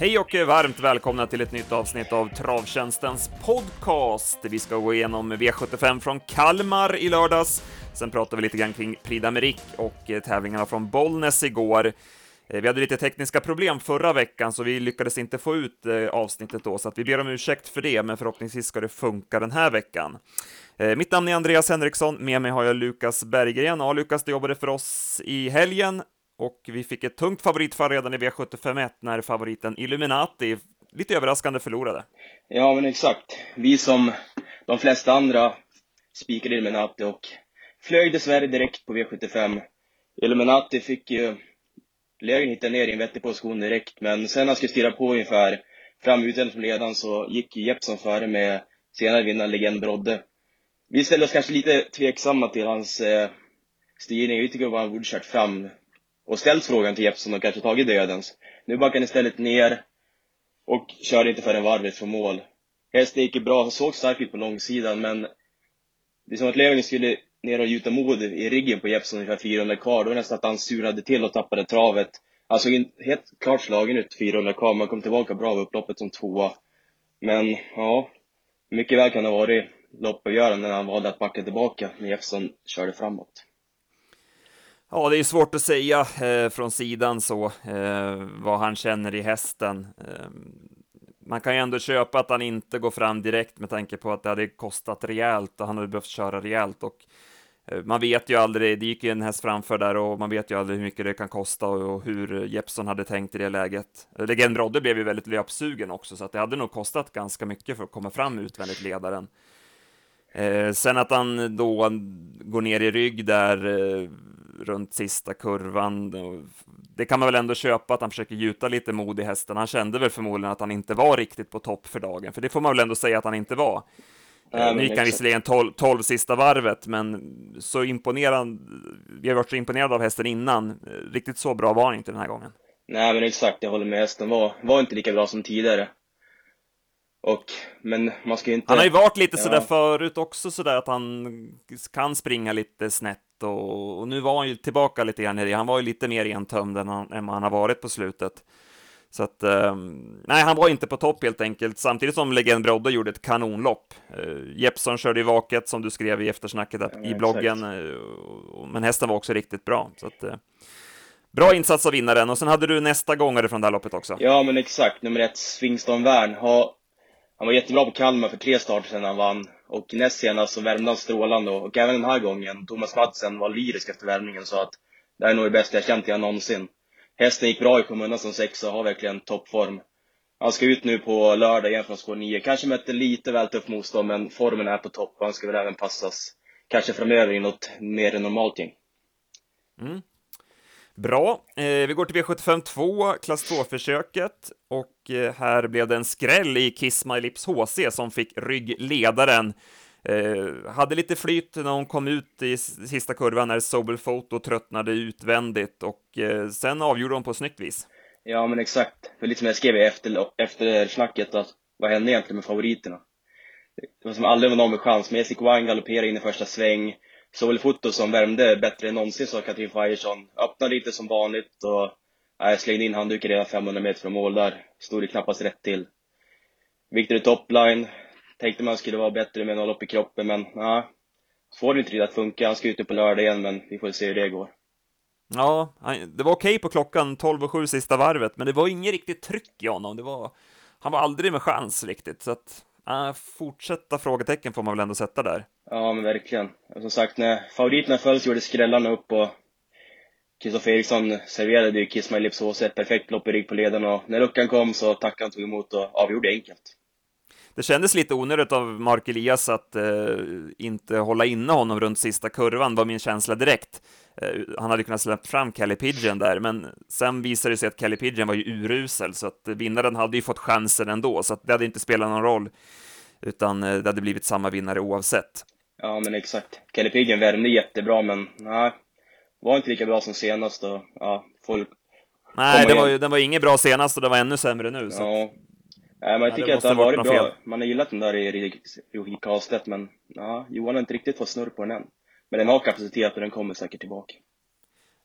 Hej och varmt välkomna till ett nytt avsnitt av Travtjänstens podcast. Vi ska gå igenom V75 från Kalmar i lördags. Sen pratar vi lite grann kring Prix d'Amérique och eh, tävlingarna från Bollnäs igår. Eh, vi hade lite tekniska problem förra veckan, så vi lyckades inte få ut eh, avsnittet då, så att vi ber om ursäkt för det, men förhoppningsvis ska det funka den här veckan. Mitt namn är Andreas Henriksson, med mig har jag Lukas Berggren. Ja, Lukas, du jobbade för oss i helgen och vi fick ett tungt favoritfall redan i V751 när favoriten Illuminati lite överraskande förlorade. Ja, men exakt. Vi som de flesta andra spikade Illuminati och flög dessvärre direkt på V75. Illuminati fick ju lägen hitta ner i en vettig position direkt, men sen när han skulle styra på ungefär fram utvändigt från ledaren så gick ju Jeppson före med senare vinnaren Legend Brodde. Vi ställde oss kanske lite tveksamma till hans eh, styrning. Vi tycker att han borde kört fram och ställt frågan till Jeppsson och kanske tagit dödens. Nu backade han istället ner och körde inte förrän varvet från mål. Hästen gick bra, såg stark ut på långsidan, men det är som att Löfgren skulle ner och gjuta mod i ryggen på Jeppsson ungefär 400 kvar. Då var nästan att han surade till och tappade travet. Han såg helt klart slagen ut 400 kvar, man kom tillbaka bra av upploppet som tvåa. Men, ja, mycket väl kan det ha varit loppavgörande när han valde att backa tillbaka när Jeppsson körde framåt. Ja, det är svårt att säga eh, från sidan så, eh, vad han känner i hästen. Eh, man kan ju ändå köpa att han inte går fram direkt med tanke på att det hade kostat rejält och han hade behövt köra rejält och eh, man vet ju aldrig, det gick ju en häst framför där och man vet ju aldrig hur mycket det kan kosta och hur Jeppson hade tänkt i det läget. Legend Brodde blev ju väldigt löpsugen också, så att det hade nog kostat ganska mycket för att komma fram utvändigt ledaren. Eh, sen att han då går ner i rygg där eh, runt sista kurvan. Det kan man väl ändå köpa att han försöker gjuta lite mod i hästen. Han kände väl förmodligen att han inte var riktigt på topp för dagen, för det får man väl ändå säga att han inte var. Ja, nu gick han visserligen 12, 12 sista varvet, men så imponerande. Vi har varit så imponerade av hästen innan. Riktigt så bra var han inte den här gången. Nej, men exakt. Jag håller med. Hästen var, var inte lika bra som tidigare. Och, men man ska ju inte... Han har ju varit lite ja. sådär förut också, sådär att han kan springa lite snett och, och nu var han ju tillbaka lite grann i det. Han var ju lite mer entömd än, han, än han har varit på slutet. Så att, eh, nej, han var inte på topp helt enkelt, samtidigt som Legend Brodde gjorde ett kanonlopp. Eh, Jeppson körde i vaket, som du skrev i eftersnacket ja, i bloggen, eh, men hästen var också riktigt bra. Så att, eh, bra insats av vinnaren, och sen hade du nästa gångare från det här loppet också. Ja, men exakt, nummer ett, Svingston Wern, har han var jättebra på Kalmar för tre starter sedan han vann. Och näst senast så värmde han strålande och, även den här gången, Thomas Madsen var lyrisk efter värmningen så att det här är nog det bästa jag känt igen någonsin. Hästen gick bra i kommunen som sexa och har verkligen toppform. Han ska ut nu på lördag igen från spår 9. Kanske möter lite väl tufft motstånd, men formen är på topp och han ska väl även passas, kanske framöver i något mer normalt gäng. Mm. Bra, eh, vi går till V75 2, klass 2-försöket, och eh, här blev det en skräll i Kiss My Lips HC som fick ryggledaren. Eh, hade lite flyt när hon kom ut i sista kurvan när Sobel Photo tröttnade utvändigt och eh, sen avgjorde hon på snyggt vis. Ja, men exakt. För lite som jag skrev efter, efter snacket, att vad hände egentligen med favoriterna? Det var som aldrig var någon med chans. Jessica Wang galopperade in i första sväng. Sol Foto som värmde bättre än någonsin, sa Katrin Fajersson. Öppnade inte som vanligt och jag slängde in handduken redan 500 meter från mål där. Stod det knappast rätt till. Victor topline. Tänkte man skulle vara bättre med noll upp i kroppen, men nej. Får det inte riktigt att funka. Han ska ut nu på lördag igen, men vi får se hur det går. Ja, det var okej på klockan 12.07 sista varvet, men det var inget riktigt tryck i honom. Det var, han var aldrig med chans riktigt, så att Uh, fortsätta frågetecken får man väl ändå sätta där. Ja, men verkligen. Som sagt, när favoriterna föll så gjorde skrällarna upp och Kristoffer Eriksson serverade ju Kiss My Lips HC ett perfekt lopp i rygg på leden och när luckan kom så tackade han tog emot och avgjorde enkelt. Det kändes lite onödigt av Mark Elias att eh, inte hålla inne honom runt sista kurvan, var min känsla direkt. Eh, han hade kunnat släppa fram Kelly Pigeon där, men sen visade det sig att Kelly Pigeon var ju urusel, så att vinnaren hade ju fått chansen ändå, så att det hade inte spelat någon roll, utan eh, det hade blivit samma vinnare oavsett. Ja, men exakt. Kelly Pigeon värmde jättebra, men nej, var inte lika bra som senast och ja, folk... Nej, det var ju, den var inget bra senast och det var ännu sämre nu. Så. Ja. Nej, man tycker att det har varit bra. Fel. Man har gillat den där i Johan Karlstedt, men ja, Johan har inte riktigt fått snurr på den än. Men den har kapacitet och den kommer säkert tillbaka.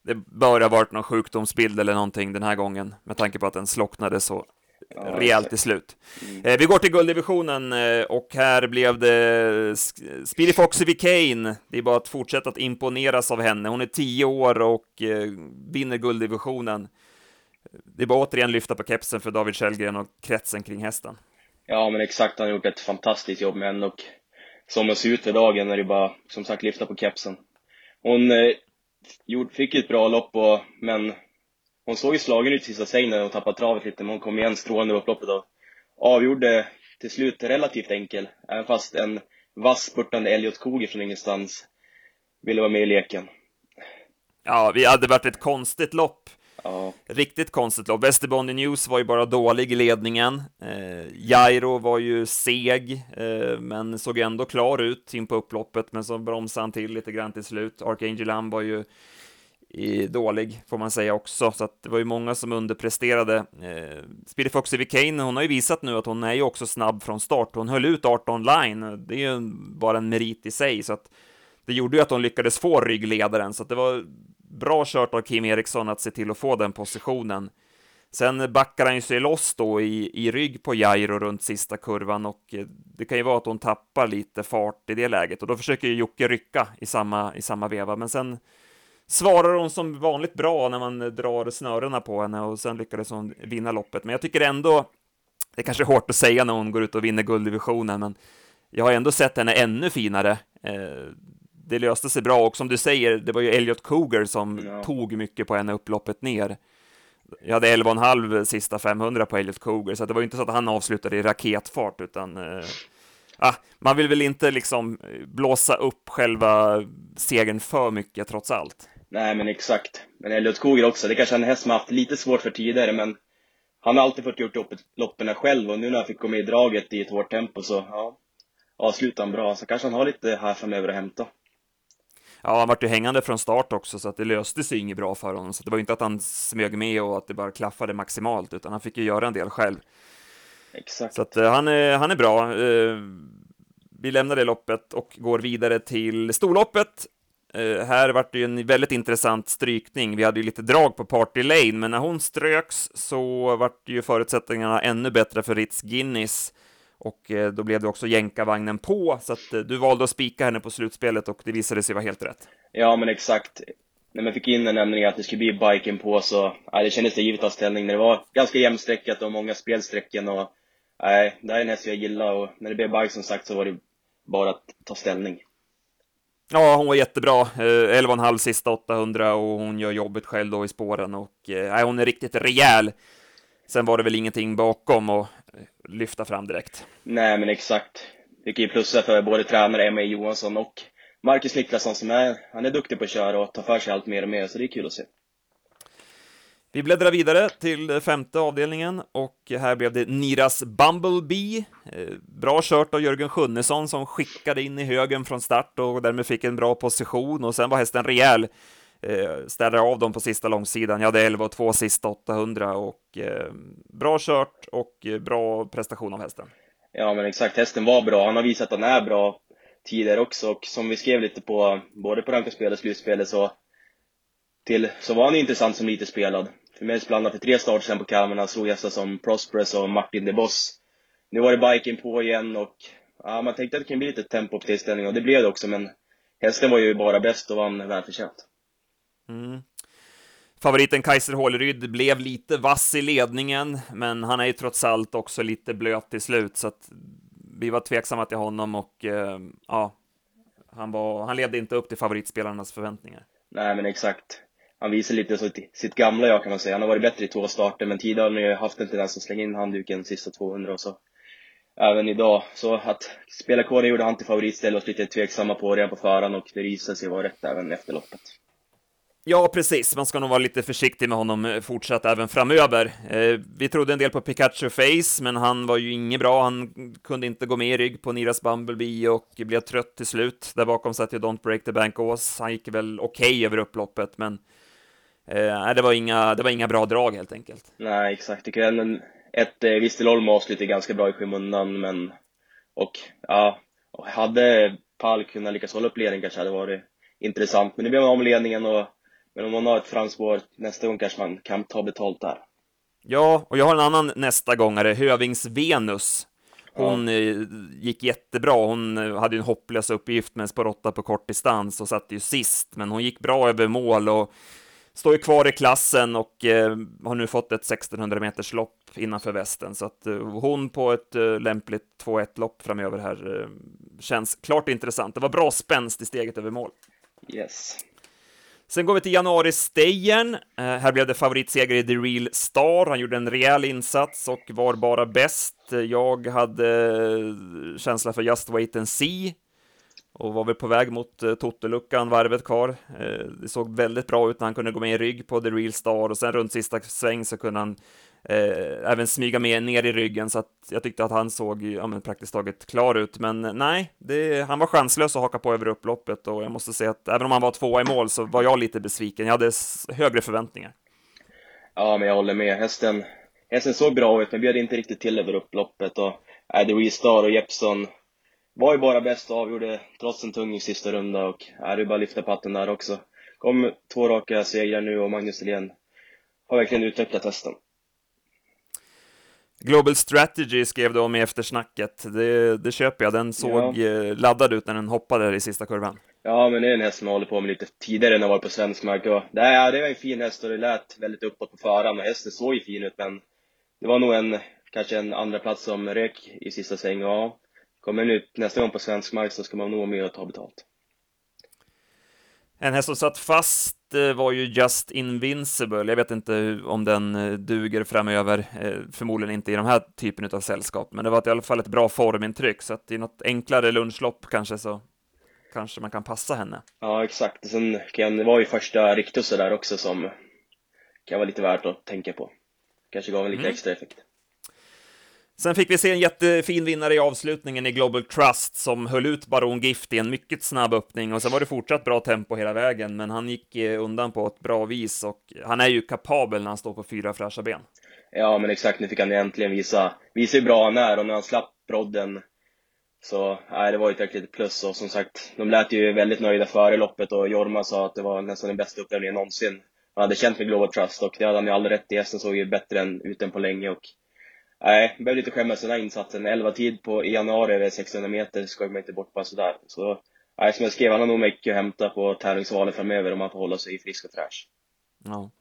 Det bör ha varit någon sjukdomsbild eller någonting den här gången, med tanke på att den slocknade så ja, rejält till slut. Mm. Eh, vi går till gulddivisionen eh, och här blev det Speedy Foxy Kane. Det är bara att fortsätta att imponeras av henne. Hon är tio år och eh, vinner gulddivisionen. Det är bara återigen lyfta på kepsen för David Källgren och kretsen kring hästen. Ja, men exakt. Han har gjort ett fantastiskt jobb med henne och som det ser ut för dagen är det bara, som sagt, lyfta på kepsen. Hon eh, fick ett bra lopp, och, men hon såg ju slagen ut i sista svängen hon tappade travet lite, men hon kom igen strålande upp loppet och avgjorde till slut relativt enkel, även fast en vass spurtande Elliot Koger från ingenstans ville vara med i leken. Ja, vi hade varit ett konstigt lopp. Ja. Riktigt konstigt lopp. Västerbondi News var ju bara dålig i ledningen. Eh, Jairo var ju seg, eh, men såg ändå klar ut in på upploppet, men så bromsade han till lite grann till slut. Archangel Am var ju i dålig, får man säga också, så att det var ju många som underpresterade. Eh, Speedy Foxy Vicane, hon har ju visat nu att hon är ju också snabb från start. Hon höll ut 18 line, det är ju bara en merit i sig, så att det gjorde ju att hon lyckades få ryggledaren, så att det var bra kört av Kim Eriksson att se till att få den positionen. Sen backar han ju sig loss då i, i rygg på Jairo runt sista kurvan och eh, det kan ju vara att hon tappar lite fart i det läget och då försöker ju Jocke rycka i samma, i samma veva, men sen svarar hon som vanligt bra när man drar snörena på henne och sen lyckades hon vinna loppet. Men jag tycker ändå, det är kanske är hårt att säga när hon går ut och vinner gulddivisionen, men jag har ändå sett henne ännu finare. Eh, det löste sig bra och som du säger, det var ju Elliot Cougar som ja. tog mycket på henne upploppet ner. Jag hade 11,5 sista 500 på Elliot Cougar, så det var ju inte så att han avslutade i raketfart, utan eh, ah, man vill väl inte liksom blåsa upp själva segern för mycket trots allt. Nej, men exakt. Men Elliot Cougar också, det kanske är en häst som har haft lite svårt för tidigare, men han har alltid fått gjort loppen själv och nu när han fick gå med i draget i ett hårt tempo så, ja, avslutar han bra. Så kanske han har lite här framöver att hämta. Ja, han vart ju hängande från start också, så att det löste sig inget bra för honom. Så det var ju inte att han smög med och att det bara klaffade maximalt, utan han fick ju göra en del själv. Exakt. Så att uh, han, är, han är bra. Uh, vi lämnar det loppet och går vidare till storloppet. Uh, här vart det ju en väldigt intressant strykning. Vi hade ju lite drag på Party Lane, men när hon ströks så vart ju förutsättningarna ännu bättre för Ritz Guinness och eh, då blev det också jänkarvagnen på, så att eh, du valde att spika henne på slutspelet och det visade sig vara helt rätt. Ja, men exakt. När man fick in en nämning att det skulle bli biken på så, ja, det kändes det givet av ställning när det var ganska jämnsträckat och många spelsträcken och nej, det är en häst jag gillar och när det blev bike som sagt så var det bara att ta ställning. Ja, hon var jättebra. Eh, 11,5 sista 800 och hon gör jobbet själv då i spåren och eh, hon är riktigt rejäl. Sen var det väl ingenting bakom och lyfta fram direkt. Nej, men exakt. Fick ju plussa för både tränare Emma Johansson och Marcus Niklasson som är, han är duktig på att köra och ta för sig allt mer och mer, så det är kul att se. Vi bläddrar vidare till femte avdelningen och här blev det Niras Bumblebee. Eh, bra kört av Jörgen Sjunnesson som skickade in i högen från start och därmed fick en bra position och sen var hästen rejäl eh, städade av dem på sista långsidan. Jag hade 11 och 2 sista 800 och eh, bra kört och eh, bra prestation av hästen. Ja, men exakt. Hästen var bra. Han har visat att han är bra tidigare också och som vi skrev lite på både på rankarspelet och slutspelet så till, så var han intressant som lite spelad. För mig spelade han för tre starter sen på Kalmar han slog hästar som Prosperous och Martin de Boss. Nu var det biken på igen och ja, man tänkte att det kunde bli lite tempo på tillställningen och det blev det också men hästen var ju bara bäst och vann välförtjänt. Mm. Favoriten Kaiser Håleryd blev lite vass i ledningen, men han är ju trots allt också lite blöt till slut, så att vi var tveksamma till honom och eh, ja, han, var, han levde inte upp till favoritspelarnas förväntningar. Nej, men exakt. Han visar lite så sitt gamla jag kan man säga. Han har varit bättre i två starter, men tidigare har han ju haft en tendens att slänga in handduken sista 200 och så även idag. Så att spelarkåren gjorde han till favoritställe och lite tveksamma på redan på förhand och det visade sig vara rätt även efter loppet. Ja, precis. Man ska nog vara lite försiktig med honom eh, fortsatt även framöver. Eh, vi trodde en del på Pikachu Face, men han var ju inget bra. Han kunde inte gå med i rygg på Niras Bumblebee och blev trött till slut. Där bakom satt ju Don't Break the Bank Ås. Han gick väl okej okay över upploppet, men eh, det, var inga, det var inga bra drag helt enkelt. Nej, exakt. Tycker en, ett eh, Vistelholm avslutade ganska bra i skymundan, men och ja, hade Pall kunnat lyckas hålla upp ledningen kanske hade varit intressant. Men nu blev av med ledningen och men om man har ett framspår nästa gång kanske man kan ta betalt där. Ja, och jag har en annan nästa gångare, Hövings Venus. Hon ja. Eh, gick jättebra. Hon eh, hade en hopplös uppgift med en spår 8 på kort distans och satt ju sist, men hon gick bra över mål och står ju kvar i klassen och eh, har nu fått ett 1600 meters lopp innanför västen, så att eh, hon på ett eh, lämpligt 2-1 lopp framöver här känns klart intressant. Det var bra spänst i steget över mål. Yes. Sen går vi till januari Stejen. Eh, här blev det favoritseger i The Real Star. Han gjorde en rejäl insats och var bara bäst. Jag hade eh, känsla för Just Wait and See och var väl på väg mot eh, Totteluckan varvet kvar. Eh, det såg väldigt bra ut när han kunde gå med i rygg på The Real Star och sen runt sista sväng så kunde han eh, även smyga med ner i ryggen så att jag tyckte att han såg ja, men praktiskt taget klar ut. Men eh, nej, det, han var chanslös att haka på över upploppet och jag måste säga att även om han var tvåa i mål så var jag lite besviken. Jag hade högre förväntningar. Ja, men jag håller med. Hästen, hästen såg bra ut, men bjöd inte riktigt till över upploppet och eh, äh, The Star och Jeppson var ju bara bäst och avgjorde trots en tung sista runda och eh, är det bara att lyfta patten där också. Kom två raka segrar nu och Magnus Helén har verkligen utvecklat hästen. Global Strategy skrev du om i eftersnacket. Det, det köper jag. Den såg ja. Eh, laddad ut när den hoppade i sista kurvan. Ja, men det är en häst som jag håller på med lite tidigare när jag var på svensk mark. Och det, det var en fin häst och det lät väldigt uppåt på förhand och hästen såg ju fin ut, men det var nog en, kanske en andra plats som rök i sista sväng. Ja, kommer ut nästa gång på svensk mark så ska man nog vara med och ta betalt. En häst som satt fast var ju Just Invincible. Jag vet inte om den eh, duger framöver, eh, förmodligen inte i de här typen av sällskap, men det var i alla fall ett bra formintryck, så att i något enklare lunchlopp kanske så kanske man kan passa henne. Ja, exakt. Sen kan det vara ju första riktuset där också som kan vara lite värt att tänka på. Kanske gav en lite mm. extra effekt. Sen fick vi se en jättefin vinnare i avslutningen i Global Trust som höll ut Baron Gift i en mycket snabb öppning och sen var det fortsatt bra tempo hela vägen, men han gick eh, undan på ett bra vis och han är ju kapabel när han står på fyra fräscha ben. Ja, men exakt, nu fick han äntligen visa, visa hur bra han är och när han slapp brodden så, nej, det var ju ett riktigt plus och som sagt, de lät ju väldigt nöjda före loppet och Jorma sa att det var nästan den bästa upplevningen någonsin han hade känt med Global Trust och det hade han ju all rätt i. Hästen såg ju bättre än ut än på länge och Nej, behöver lite skämmas för den här insatsen. 11 tid på i januari över 600 meter ska man inte bort bara sådär. Så, nej, som jag skrev, han har nog mycket att hämta på tävlingsvalen framöver om han får hålla sig frisk och fräsch. Ja.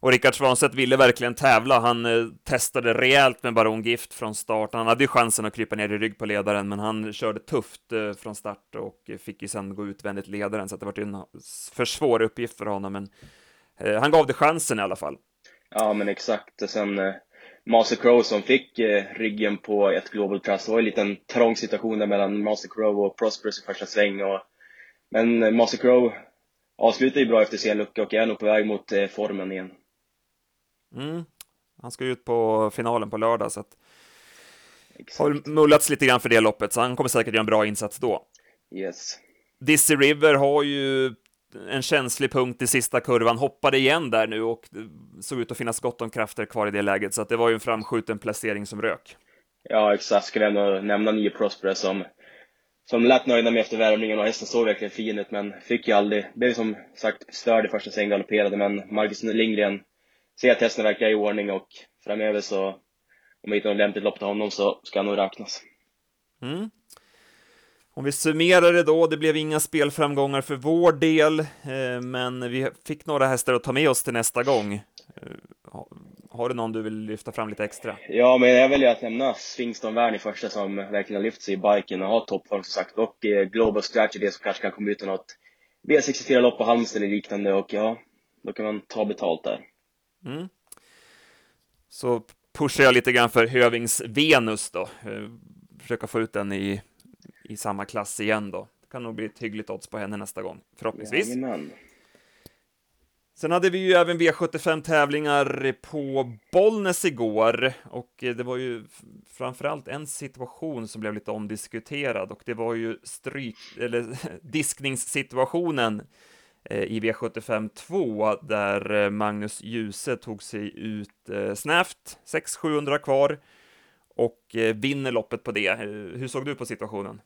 Och Rickard Svanstedt ville verkligen tävla. Han eh, testade rejält med Baron Gift från start. Han hade ju chansen att krypa ner i rygg på ledaren, men han körde tufft eh, från start och fick ju sen gå utvändigt ledaren, så det var en för svår uppgift för honom. Men eh, han gav det chansen i alla fall. Ja, men exakt. Sen eh, Master Crow som fick eh, ryggen på ett Global Trust. Det var en liten trång situation där mellan Master Crow och Prosperous i första sväng. Och, men eh, Master Crow avslutar ju bra efter sin lucka och är nog på väg mot eh, formen igen. Mm. Han ska ut på finalen på lördag, så att Exakt. har mullats lite grann för det loppet, så han kommer säkert göra en bra insats då. Yes. Dizzy River har ju en känslig punkt i sista kurvan, hoppade igen där nu och såg ut att finnas gott om krafter kvar i det läget, så att det var ju en framskjuten placering som rök. Ja, exakt. Skulle ändå nämna nio Prosperous som, som lät nöjda med efter värmningen och hästen såg verkligen fin ut, men fick ju aldrig, blev som sagt störd i första sväng, galopperade, men Marcus Lindgren ser att hästen verkar i ordning och framöver så, om vi hittar något lämpligt lopp till honom så ska han nog räknas. Mm. Om vi summerar det då, det blev inga spelframgångar för vår del, eh, men vi fick några hästar att ta med oss till nästa gång. Eh, har du någon du vill lyfta fram lite extra? Ja, men jag väljer att nämna Swingston Wern i första som verkligen har lyft sig i biken och har toppform som sagt. Och eh, Global Strategy som kanske kan komma ut i något V64-lopp på Halmstad eller liknande och ja, då kan man ta betalt där. Mm. Så pushar jag lite grann för Hövings Venus då. Försöka få ut den i i samma klass igen då. Det kan nog bli ett hyggligt odds på henne nästa gång, förhoppningsvis. Jajamän. Sen hade vi ju även V75 tävlingar på Bollnäs igår och det var ju framförallt en situation som blev lite omdiskuterad och det var ju stryk eller diskningssituationen eh, i V75 2 där eh, Magnus Djuse tog sig ut eh, snävt, 600-700 kvar och vinner loppet på det. Hur såg du på situationen?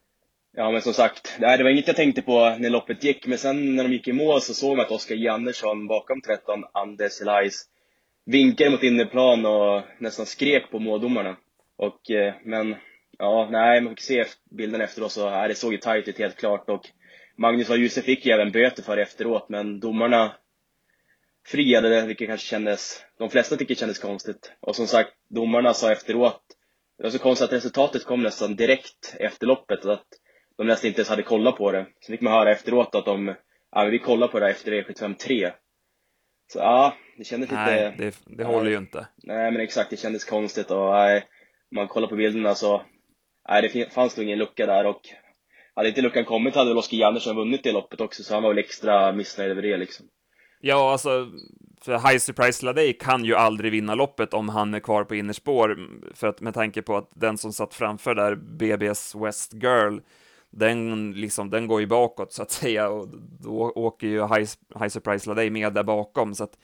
Ja, men som sagt, det var inget jag tänkte på när loppet gick, men sen när de gick i mål så såg man att Oskar J. Andersson bakom 13, Anders Elias, vinkade mot innerplan och nästan skrek på måldomarna. Och, eh, men, ja, nej, man fick se bilden efteråt så, nej, det såg ju tajt ut helt klart och Magnus och Josef fick ju även böter för det efteråt, men domarna friade det, vilket kanske kändes, de flesta tycker det kändes konstigt. Och som sagt, domarna sa efteråt, det var så konstigt att resultatet kom nästan direkt efter loppet, att de nästan inte ens hade kollat på det. Så fick man höra efteråt att de, ja vi kollar på det efter E75 3. Så ja, det kändes lite... Nej, det, det håller ju inte. Nej, men exakt, det kändes konstigt och nej, man kollar på bilderna så, nej det fanns nog ingen lucka där och hade inte luckan kommit hade väl Oskar Andersson vunnit det loppet också, så han var väl extra missnöjd över det liksom. Ja, alltså, för High Surprise Ladej kan ju aldrig vinna loppet om han är kvar på innerspår, för att med tanke på att den som satt framför där, BBS West Girl, den, liksom, den går ju bakåt så att säga, och då åker ju High, High Surprise Ladej med där bakom, så att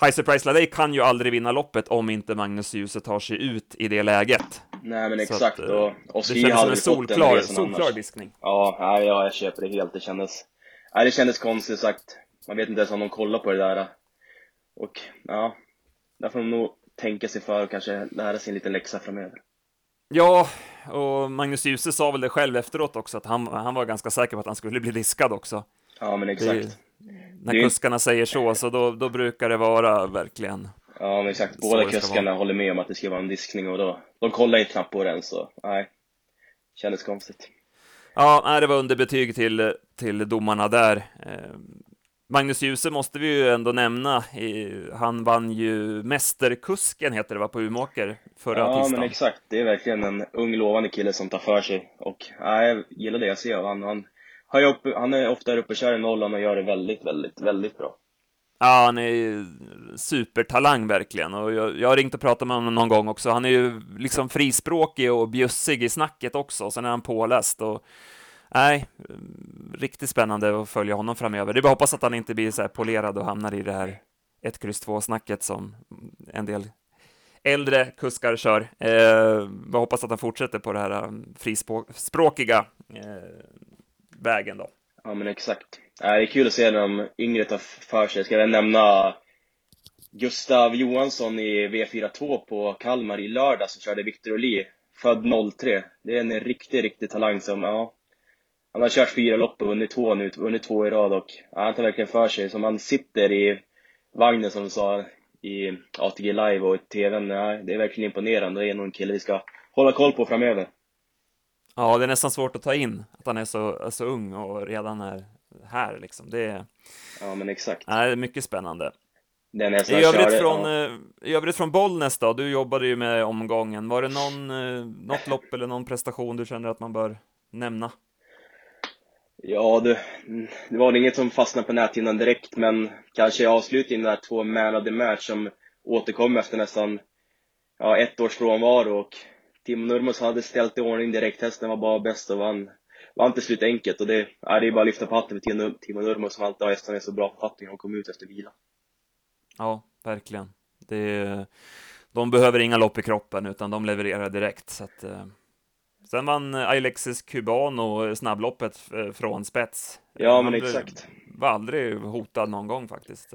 High Surprise Ladej kan ju aldrig vinna loppet om inte Magnus Djuse tar sig ut i det läget. Nej men exakt, att, och Oski Det kändes som en solklar, solklar diskning. Ja, nej, ja, jag köper det helt, det kändes, nej, det kändes konstigt sagt. Man vet inte ens om de kollar på det där. Och ja, där får de nog tänka sig för och kanske lära sig en liten läxa framöver. Ja, och Magnus Djuse sa väl det själv efteråt också, att han, han var ganska säker på att han skulle bli diskad också. Ja, men exakt. Det, när det... kuskarna säger så, så då, då brukar det vara verkligen Ja, men exakt. Båda kuskarna håller med om att det ska vara en diskning och då, de kollar ju knappt på den, så nej. Kändes konstigt. Ja, nej, det var underbetyg till, till domarna där. Magnus Djuse måste vi ju ändå nämna. Han vann ju Mästerkusken, heter det va, på Umeåker förra ja, tisdagen. Ja, men exakt. Det är verkligen en ung lovande kille som tar för sig. Och ja, jag gillar det jag ser han. Han, han är ofta uppe och kör i nollan och gör det väldigt, väldigt, väldigt bra. Ja, han är supertalang verkligen och jag, jag har ringt och pratat med honom någon gång också. Han är ju liksom frispråkig och bjussig i snacket också, och sen är han påläst och nej, riktigt spännande att följa honom framöver. Det är bara hoppas att han inte blir så här polerad och hamnar i det här 1, X, 2-snacket som en del äldre kuskar kör. Eh, jag hoppas att han fortsätter på det här um, frispråkiga eh, vägen då. Ja, men exakt. Äh, det är kul att se när de yngre tar för sig. Ska jag nämna Gustav Johansson i V42 på Kalmar i lördag som körde Victor Oli, född 03. Det är en riktig, riktig talang som, ja, han har kört fyra lopp och vunnit två nu, vunnit två i rad och ja, han tar verkligen för sig. Som han sitter i vagnen som du sa i ATG Live och i TVn, ja, det är verkligen imponerande. Det är nog en kille vi ska hålla koll på framöver. Ja, det är nästan svårt att ta in att han är så, så ung och redan är här liksom. Det är, ja, men exakt. Ja, det är mycket spännande. Den I övrigt, från, ja. Eh, I övrigt från Bollnäs då, du jobbade ju med omgången. Var det någon, eh, något lopp eller någon prestation du känner att man bör nämna? Ja, det, det var inget som fastnade på näthinnan direkt, men kanske i avslutningen där två man of the match som återkom efter nästan ja, ett års frånvaro och Timo Nurmos hade ställt i ordning direkt, hästen var bara bäst och vann, vann till slut enkelt och det, ja, det är bara att lyfta på hatten för Timo Nurmos som alltid har hästarna i så bra författning och kom ut efter vila. Ja, verkligen. Det, de behöver inga lopp i kroppen utan de levererar direkt så att eh, Sen vann Alexis Cubano snabbloppet eh, från spets. Ja, men exakt. var aldrig hotad någon gång faktiskt.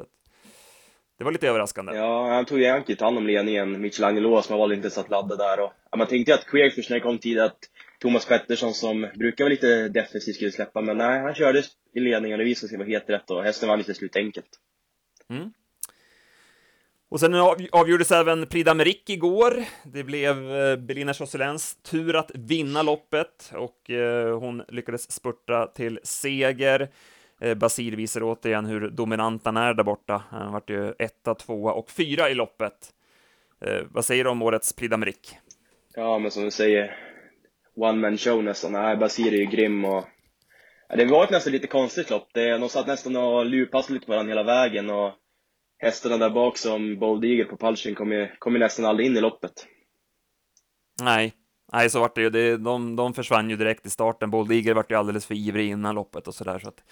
det var lite överraskande. Ja, han tog egentligen hand om ledningen, Michelangelo som var inte satt ladda där. Och, ja, man tänkte att Queerfish när det kom tid att Thomas Pettersson som brukar vara lite defensiv skulle släppa, men nej, han körde i ledningen och det visade sig vara helt rätt och hästen vann lite slut enkelt. Mm. Och sen avgjordes även Prix d'Amérique igår. Det blev eh, Belina Josselins tur att vinna loppet och eh, hon lyckades spurta till seger. Eh, Basir visar återigen hur dominant han är där borta. Han vart ju etta, tvåa och fyra i loppet. Vad säger du om årets Prix d'Amérique? Ja, men som du säger, one man show nästan. Nej, Basir är ju grym och det var ett nästan lite konstigt lopp. de satt nästan och lurpassade lite på varandra hela vägen och hästarna där bak som Bold Eagle på Pulsion kommer kom nästan aldrig in i loppet. Nej, nej så vart det ju. de, de försvann ju direkt i starten. Bold Eagle vart ju alldeles för ivrig innan loppet och sådär. Så att...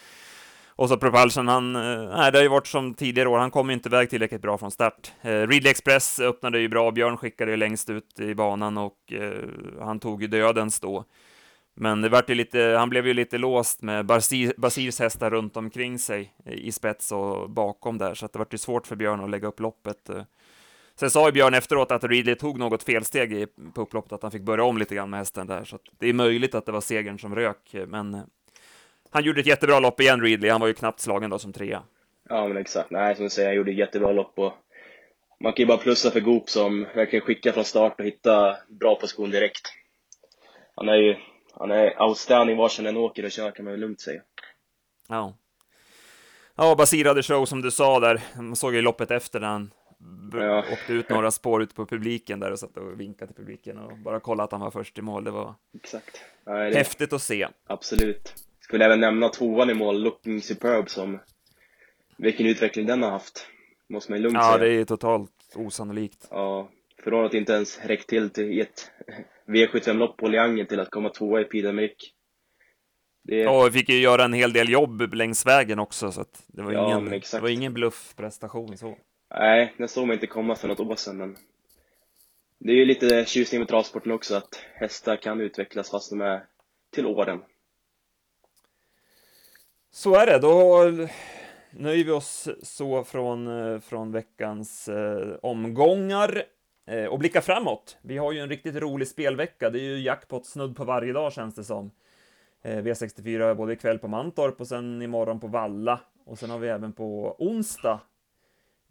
Och så Propulsion, han, eh, nej, det har ju varit som tidigare år, han kom ju inte iväg tillräckligt bra från start. Eh, Ridley Express öppnade ju bra, Björn skickade ju längst ut i banan och eh, han tog ju dödens då. Men det vart ju lite, han blev ju lite låst med Basir, Basirs hästar runt omkring sig i spets och bakom där, så att det vart ju svårt för Björn att lägga upp loppet. Sen sa ju Björn efteråt att Ridley tog något felsteg på upploppet, att han fick börja om lite grann med hästen där, så det är möjligt att det var segern som rök, men eh, han gjorde ett jättebra lopp igen, Ridley. Han var ju knappt slagen då som trea. Ja, men exakt. Nej, som du säger, han gjorde ett jättebra lopp och man kan ju bara plussa för Goop som verkligen skickar från start och hittar bra position direkt. Han är ju, han är outstanding var han än åker och kör kan man väl lugnt säga. Ja. Ja, Basir hade show som du sa där. Man såg ju loppet efter när han ja. åkte ut några spår ut på publiken där och satt och vinkade till publiken och bara kollade att han var först i mål. Det var Exakt. Nej, det... häftigt att se. Absolut. Skulle även nämna tvåan i mål, Looking Superb, som vilken utveckling den har haft. Måste man lugnt ja, säga. Ja, det är totalt osannolikt. Ja, från att inte ens räckt till till ett V75-lopp på Leangen till att komma tvåa i Pid Amerik. Det... Ja, vi fick ju göra en hel del jobb längs vägen också, så att det var ja, ingen, det var ingen bluffprestation så. Nej, den såg man inte komma för något år sedan, men det är ju lite tjusning med travsporten också, att hästar kan utvecklas fast de är till åren. Så är det, då nöjer vi oss så från, eh, från veckans eh, omgångar Eh, och blicka framåt. Vi har ju en riktigt rolig spelvecka, det är ju jackpot snudd på varje dag känns det som. Eh, V64 både ikväll på Mantorp och sen imorgon på Valla och sen har vi även på onsdag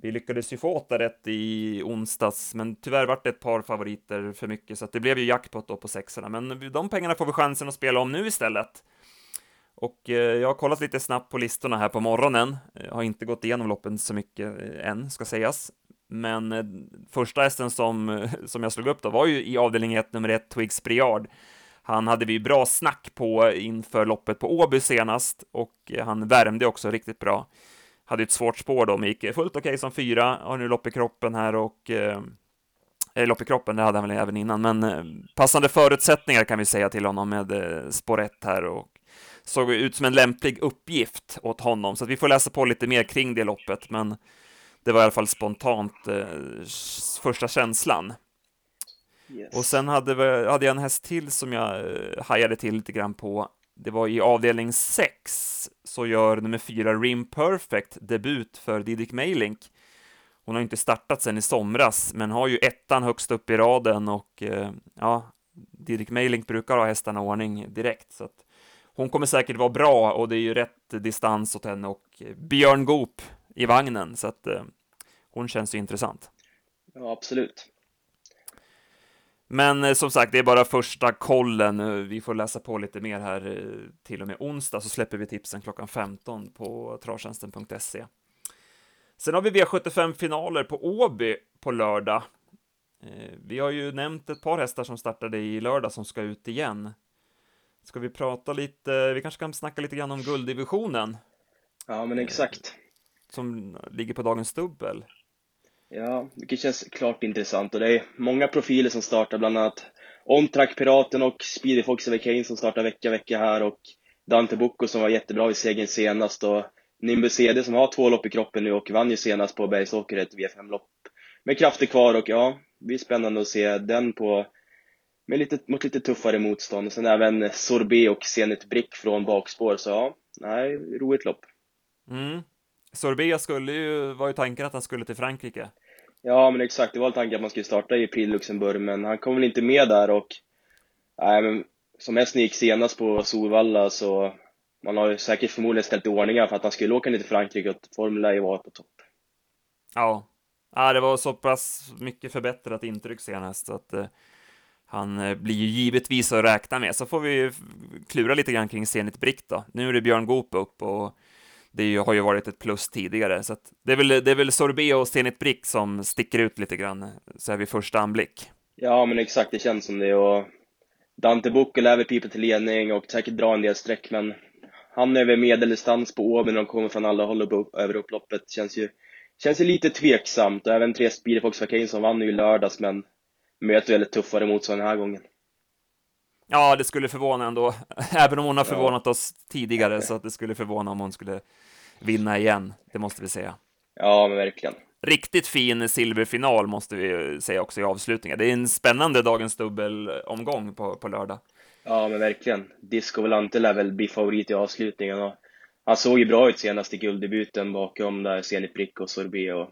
vi lyckades ju få åtta rätt i onsdags, men tyvärr vart det ett par favoriter för mycket, så att det blev ju jackpot då på sexorna. Men de pengarna får vi chansen att spela om nu istället. Och eh, jag har kollat lite snabbt på listorna här på morgonen. Jag har inte gått igenom loppen så mycket än, ska sägas. Men eh, första hästen som, som jag slog upp då var ju i avdelning 1, nummer 1, Twigs Briard. Han hade vi bra snack på inför loppet på Åby senast och eh, han värmde också riktigt bra. Hade ett svårt spår då, men gick fullt okej okay som fyra, har nu lopp i kroppen här och eh, eh, lopp i kroppen, det hade han väl även innan, men eh, passande förutsättningar kan vi säga till honom med eh, spår 1 här och såg ut som en lämplig uppgift åt honom, så att vi får läsa på lite mer kring det loppet, men det var i alla fall spontant eh, första känslan. Yes. Och sen hade, vi, hade jag en häst till som jag eh, hajade till lite grann på det var i avdelning 6 så gör nummer 4 Rim Perfect debut för Didik Meilink. Hon har inte startat sedan i somras, men har ju ettan högst upp i raden och eh, ja, Didik Meilink brukar ha hästarna i ordning direkt, så att hon kommer säkert vara bra och det är ju rätt distans åt henne och Björn Goop i vagnen, så att eh, hon känns ju intressant. Ja, absolut. Men eh, som sagt, det är bara första kollen. Eh, vi får läsa på lite mer här eh, till och med onsdag, så släpper vi tipsen klockan 15 på travtjänsten.se. Sen har vi V75-finaler på Åby på lördag. Vi har ju nämnt ett par hästar som startade i lördag som ska ut igen. Ska vi prata lite, vi kanske kan snacka lite grann om gulddivisionen? Ja, men exakt. Som ligger på dagens dubbel. Ja, det känns klart intressant och det är många profiler som startar, bland annat Ontrack Piraten och Speedy Fox Kane som startar vecka, vecka här och Dante Bocco som var jättebra i segern senast och Nimbus CD som har två lopp i kroppen nu och vann ju senast på Bergsåker ett V5-lopp med krafter kvar och ja, det blir spännande att se den på med lite, mot lite tuffare motstånd. Och sen även Sorbet och Zenit Brick från bakspår, så ja, nej, roligt lopp. Mm. Sorbet skulle ju, var ju tanken att han skulle till Frankrike. Ja, men exakt. Det var tanken att man skulle starta i Prix Luxemburg, men han kom väl inte med där och nej, men som hästen gick senast på Solvalla så man har ju säkert förmodligen ställt i ordningar för att han skulle åka ner till Frankrike och formen lär ju vara på topp. Ja. ja, det var så pass mycket förbättrat intryck senast så att eh, han eh, blir ju givetvis att räkna med. Så får vi klura lite grann kring Zenit Brick då. Nu är det Björn Goop upp och det har ju varit ett plus tidigare, så det, är väl, det är väl Sorbet och Zenit Brick som sticker ut lite grann så här vid första anblick. Ja, men exakt, det känns som det och Dante Bucco lär väl pipa till ledning och säkert dra en del streck, men han över medeldistans på Åby när de kommer från alla håll upp, över upploppet känns ju, känns ju lite tveksamt. Och även tre Speedy Fox som vann ju i lördags, men möter väldigt tuffare motstånd den här gången. Ja, det skulle förvåna ändå, även om hon har förvånat oss tidigare, så att det skulle förvåna om hon skulle vinna igen, det måste vi säga. Ja, men verkligen. Riktigt fin silverfinal måste vi säga också i avslutningen. Det är en spännande dagens dubbelomgång på, på lördag. Ja, men verkligen. Disco Volante lär väl bli favorit i avslutningen och han såg ju bra ut senast i gulddebuten bakom där Zenit Brick och Sorbet och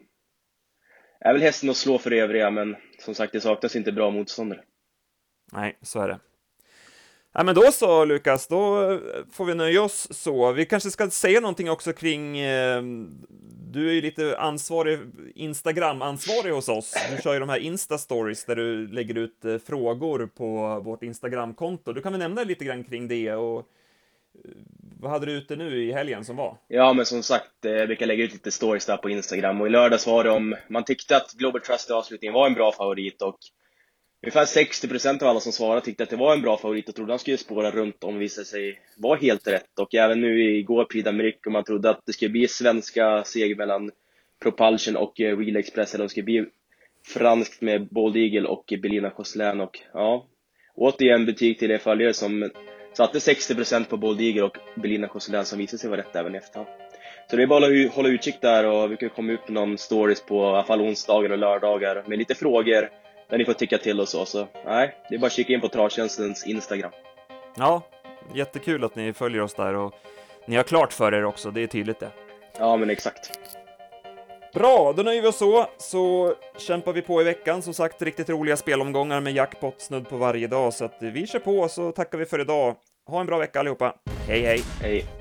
är väl hästen att slå för övriga, men som sagt, det saknas inte bra motståndare. Nej, så är det. Ja, men då så, Lukas, då eh, får vi nöja oss så. Vi kanske ska säga någonting också kring, eh, du är ju lite ansvarig, Instagram-ansvarig hos oss. Du kör ju de här Insta-stories där du lägger ut eh, frågor på vårt Instagram-konto. Du kan väl nämna lite grann kring det och eh, vad hade du ute nu i helgen som var? Ja, men som sagt, eh, jag brukar lägga ut lite stories där på Instagram och i lördags var det om man tyckte att Global Trust i avslutningen var en bra favorit och ungefär 60 procent av alla som svarade tyckte att det var en bra favorit och trodde han skulle spåra runt om visade sig vara helt rätt. Och även nu igår Prix d'Amérique och man trodde att det skulle bli svenska seger mellan Propulsion och eh, Real Express, eller det skulle bli franskt med Bold Eagle och Belina Coslin och ja, återigen betyg till er följare som satte 60 procent på Bold Eagle och Belina Coslin som visade sig vara rätt även i efterhand. Så det är bara att hålla utkik där och vi kan komma ut med någon stories på i alla fall onsdagar och lördagar med lite frågor där ni får tycka till och så. Så nej, det är bara att kika in på Travtjänstens Instagram. Ja, jättekul att ni följer oss där och ni har klart för er också, det är tydligt det. Ja, men exakt. Bra, då nöjer vi oss så, så kämpar vi på i veckan. Som sagt, riktigt roliga spelomgångar med jackpot snudd på varje dag, så att vi kör på, så tackar vi för idag. Ha en bra vecka allihopa. Hej, hej! Hej!